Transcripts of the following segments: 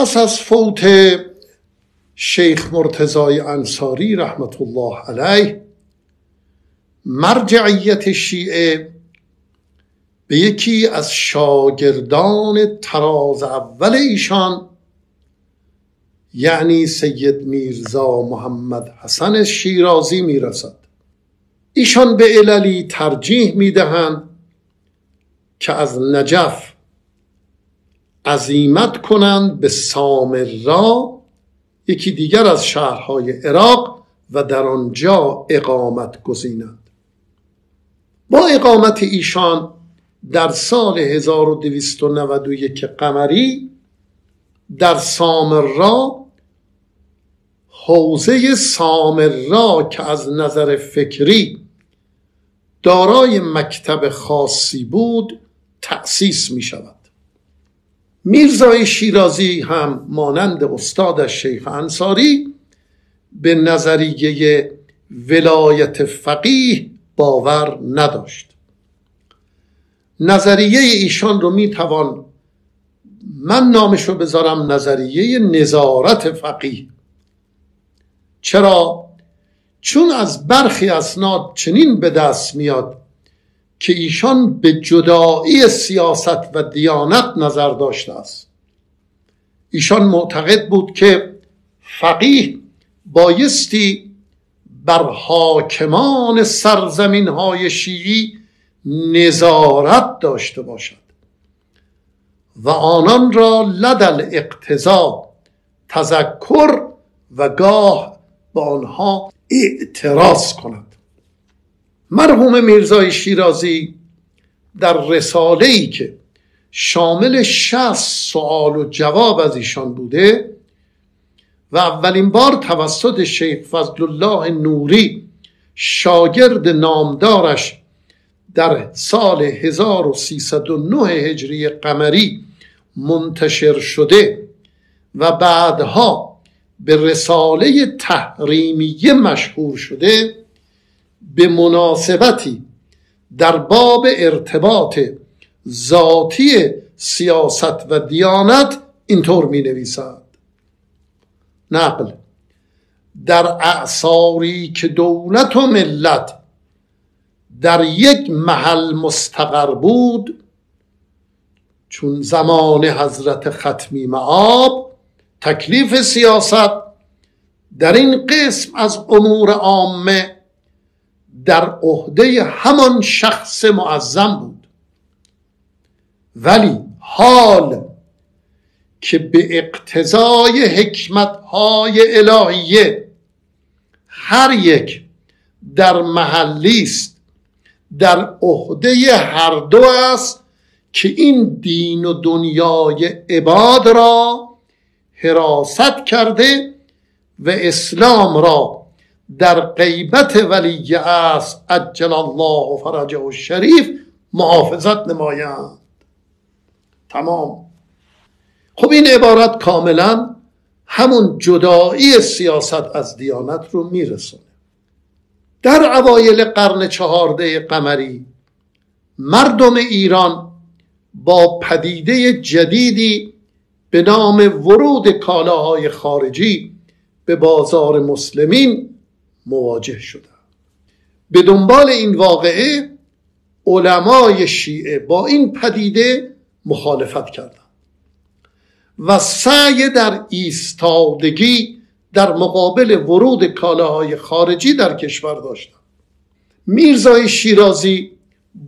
پس از فوت شیخ مرتضای انصاری رحمت الله علیه مرجعیت شیعه به یکی از شاگردان تراز اول ایشان یعنی سید میرزا محمد حسن شیرازی می‌رسد. ایشان به عللی ترجیح می‌دهند که از نجف عزیمت کنند به سامرا یکی دیگر از شهرهای عراق و در آنجا اقامت گزینند. با اقامت ایشان در سال 1291 قمری در سامرا حوزه سامرا که از نظر فکری دارای مکتب خاصی بود تأسیس می شود میرزای شیرازی هم مانند استادش شیخ انصاری به نظریه ولایت فقیه باور نداشت نظریه ایشان رو می‌توان من نامش رو بذارم نظریه نظارت فقیه چرا؟ چون از برخی اسناد چنین به دست میاد که ایشان به جدایی سیاست و دیانت نظر داشته است. ایشان معتقد بود که فقیه بایستی بر حاکمان سرزمین های شیعی نظارت داشته باشد و آنان را لدل اقتضا تذکر و گاه به آنها اعتراض کند. مرحوم میرزای شیرازی در رساله ای که شامل شست سوال و جواب از ایشان بوده و اولین بار توسط شیخ فضل الله نوری شاگرد نامدارش در سال 1309 هجری قمری منتشر شده و بعدها به رساله تحریمیه مشهور شده به مناسبتی در باب ارتباط ذاتی سیاست و دیانت اینطور می نویسد نقل در اعثاری که دولت و ملت در یک محل مستقر بود چون زمان حضرت ختمی معاب تکلیف سیاست در این قسم از امور عامه در عهده همان شخص معظم بود. ولی حال که به اقتضای حکمتهای الهیه هر یک در محلی است در عهده هر دو است که این دین و دنیای عباد را حراست کرده و اسلام را در غیبت ولی است عجل الله فرجه و شریف محافظت نمایند. تمام. خب این عبارت کاملا همون جدایی سیاست از دیانت رو میرسونه. در اوایل قرن چهارده قمری مردم ایران با پدیده جدیدی به نام ورود کالاهای خارجی به بازار مسلمین مواجه شدند به دنبال این واقعه علمای شیعه با این پدیده مخالفت کردند و سعی در ایستادگی در مقابل ورود کالاهای خارجی در کشور داشتند میرزای شیرازی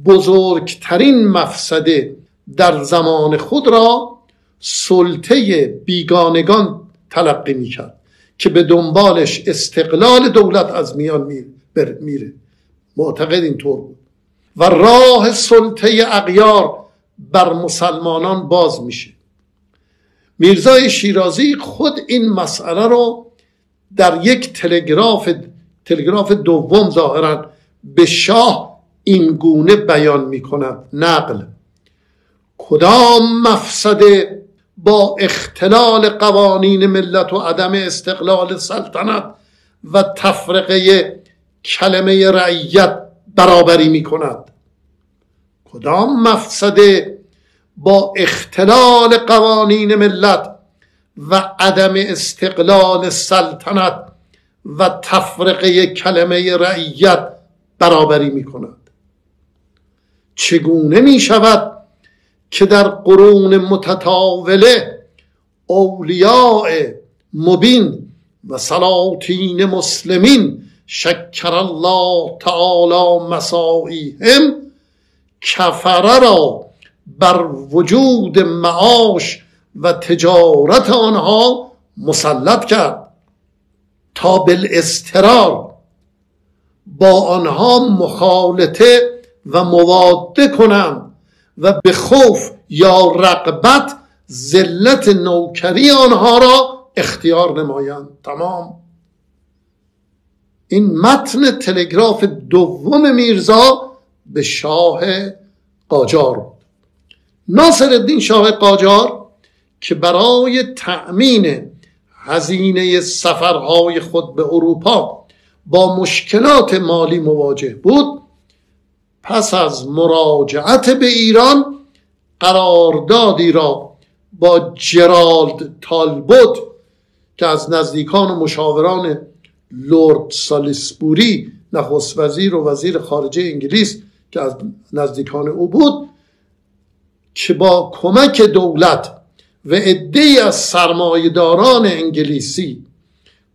بزرگترین مفسده در زمان خود را سلطه بیگانگان تلقی می‌کرد. که به دنبالش استقلال دولت از میان میره. معتقد اینطور بود. و راه سلطه اغیار بر مسلمانان باز میشه. میرزای شیرازی خود این مسئله رو در یک تلگراف تلگراف دوم ظاهرا به شاه این گونه بیان می کند نقل کدام مفسده با اختلال قوانین ملت و عدم استقلال سلطنت و تفرقه کلمه رعیت برابری می کند کدام مفسده با اختلال قوانین ملت و عدم استقلال سلطنت و تفرقه کلمه رعیت برابری می کند چگونه می شود که در قرون متطاوله اولیاء مبین و سلاطین مسلمین شکر الله تعالی مسائیهم کفره را بر وجود معاش و تجارت آنها مسلط کرد تا بالاسترار با آنها مخالطه و مواده کنند. و به خوف یا رقبت ذلت نوکری آنها را اختیار نمایند. تمام. این متن تلگراف دوم میرزا به شاه قاجار بود. ناصر الدین شاه قاجار که برای تأمین هزینه سفرهای خود به اروپا با مشکلات مالی مواجه بود پس از مراجعت به ایران قراردادی را با جرالد تالبوت که از نزدیکان و مشاوران لورد سالیسبوری نخست وزیر و وزیر خارجه انگلیس که از نزدیکان او بود که با کمک دولت و عدهای از سرمایهداران انگلیسی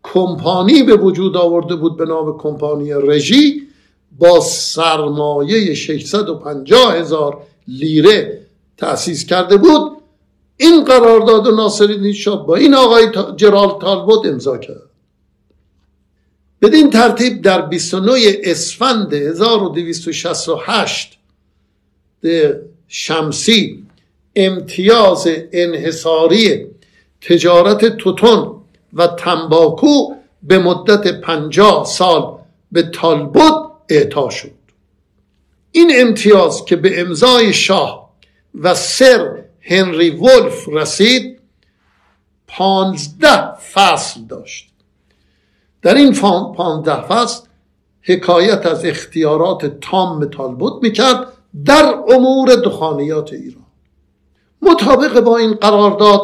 کمپانی به وجود آورده بود به نام کمپانی رژی با سرمایه 650 هزار لیره تأسیس کرده بود. این قرارداد ناصرالدین شاه با این آقای جرال تالبوت امضا کرد. بدین ترتیب در 29 اسفند 1268 شمسی امتیاز انحصاری تجارت توتون و تنباکو به مدت پنجاه سال به تالبوت اعطا شد. این امتیاز که به امضای شاه و سر هنری ولف رسید پانزده فصل داشت. در این پانزده فصل حکایت از اختیارات تام تالبوت می‌کرد در امور دخانیات ایران. مطابق با این قرارداد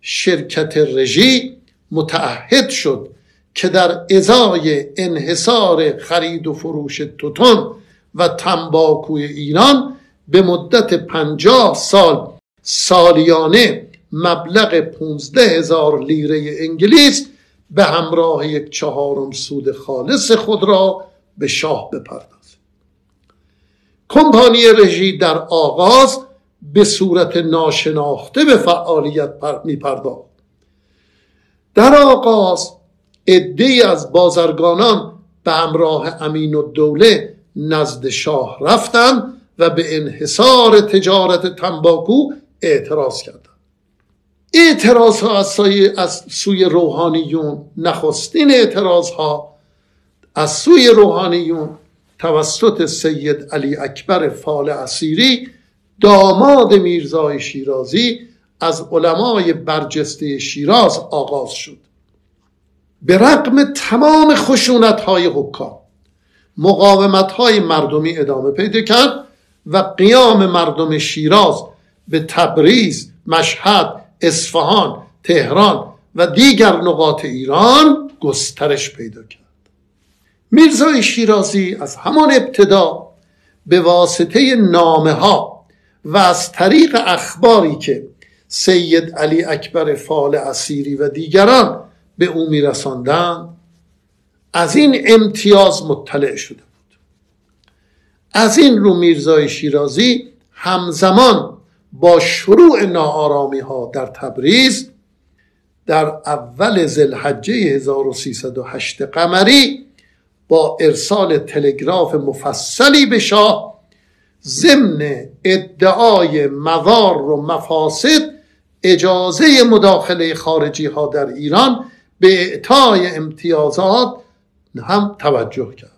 شرکت رژی متعهد شد که در ازای انحصار خرید و فروش توتون و تنباکوی ایران به مدت پنجاه سال سالیانه مبلغ پونزده هزار لیره انگلیس به همراه یک چهارم سود خالص خود را به شاه بپردازد کمپانی رژی در آغاز به صورت ناشناخته به فعالیت می در آغاز عده از بازرگانان به همراه امین و دوله نزد شاه رفتند و به انحصار تجارت تنباکو اعتراض کردند. اعتراض ها از, از سوی روحانیون نخستین اعتراض ها از سوی روحانیون توسط سید علی اکبر فال اسیری داماد میرزای شیرازی از علمای برجسته شیراز آغاز شد. به رقم تمام خشونت های حکام مقاومت های مردمی ادامه پیدا کرد و قیام مردم شیراز به تبریز، مشهد، اصفهان، تهران و دیگر نقاط ایران گسترش پیدا کرد. میرزای شیرازی از همان ابتدا به واسطه نامه ها و از طریق اخباری که سید علی اکبر فال اسیری و دیگران به او میرساندند. از این امتیاز مطلع شده بود. از این رو میرزای شیرازی همزمان با شروع ناآرامی ها در تبریز در اول زلحجه 1308 قمری با ارسال تلگراف مفصلی به شاه ضمن ادعای مضار و مفاسد اجازه مداخله خارجی ها در ایران به اعطای امتیازات هم توجه کرد.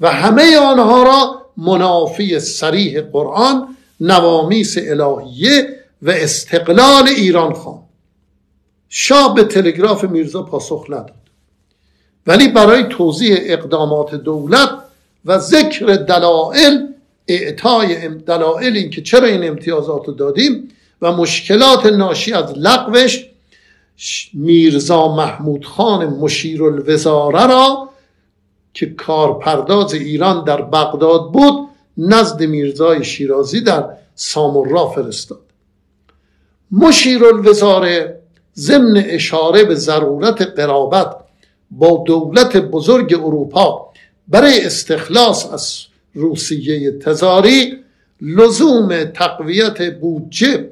و همه آنها را منافی سریح قرآن نوامیس الهیه و استقلال ایران خواند. شاه به تلگراف میرزا پاسخ نداد. ولی برای توضیح اقدامات دولت و ذکر دلائل اعطای دلائل این که چرا این امتیازات رو دادیم و مشکلات ناشی از لغوش میرزا محمود خان مشیر الوزاره را که کارپرداز ایران در بغداد بود نزد میرزای شیرازی در سامورا فرستاد. مشیر الوزاره ضمن اشاره به ضرورت قرابت با دولت بزرگ اروپا برای استخلاص از روسیه تزاری لزوم تقویت بودجه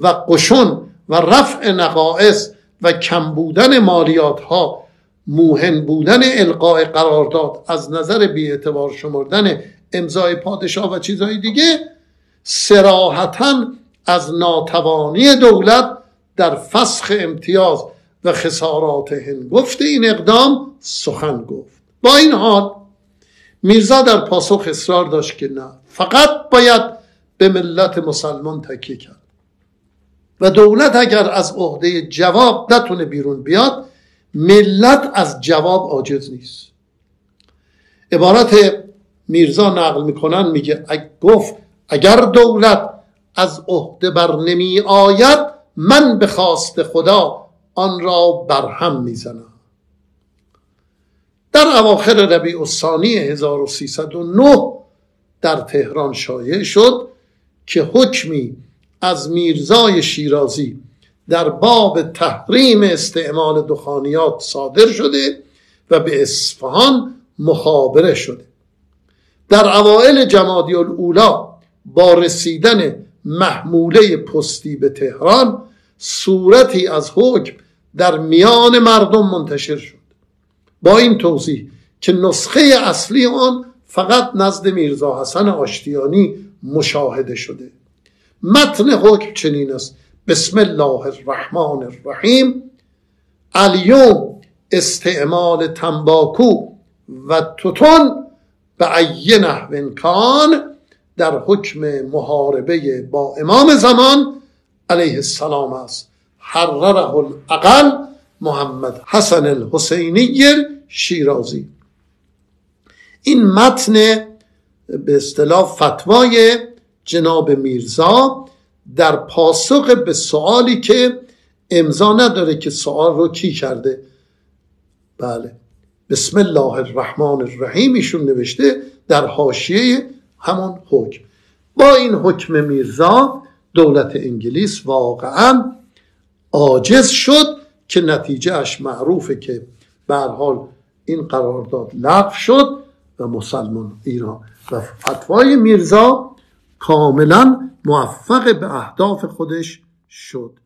و قشون و رفع نقائص و کم بودن مالیات ها موهن بودن القاء قرارداد از نظر بیاعتبار شمردن امضای پادشاه و چیزهای دیگه سراحتا از ناتوانی دولت در فسخ امتیاز و خسارات هنگفت این اقدام سخن گفت. با این حال میرزا در پاسخ اصرار داشت که نه فقط باید به ملت مسلمان تکیه کرد. و دولت اگر از عهده جواب نتونه بیرون بیاد ملت از جواب عاجز نیست. عبارت میرزا نقل می‌کنن میگه گفت اگر دولت از عهده بر نمی آید من به خواست خدا آن را برهم می‌زنم. در اواخر ربیع الثانی 1309 در تهران شایع شد که حکمی از میرزای شیرازی در باب تحریم استعمال دخانیات صادر شده و به اصفهان مخابره شده. در اوائل جمادی الاولا با رسیدن محموله پستی به تهران صورتی از حکم در میان مردم منتشر شد. با این توضیح که نسخه اصلی آن فقط نزد میرزا حسن آشتیانی مشاهده شده. متن حکم چنین است. بسم الله الرحمن الرحیم. الیوم استعمال تنباکو و توتون به ای نحو کان در حکم محاربه با امام زمان علیه السلام است. حرره الاقل محمد حسن الحسینی شیرازی این متن به اصطلاح فتوای جناب میرزا در پاسخ به سوالی که امضا نداره که سوال رو کی کرده. بله. بسم الله الرحمن الرحیم. ایشون نوشته در حاشیه همون حکم. با این حکم میرزا دولت انگلیس واقعا عاجز شد که نتیجه اش معروفه که به حال این قرارداد لغو شد و مسلمان ایران و فتوای میرزا کاملا موفق به اهداف خودش شد.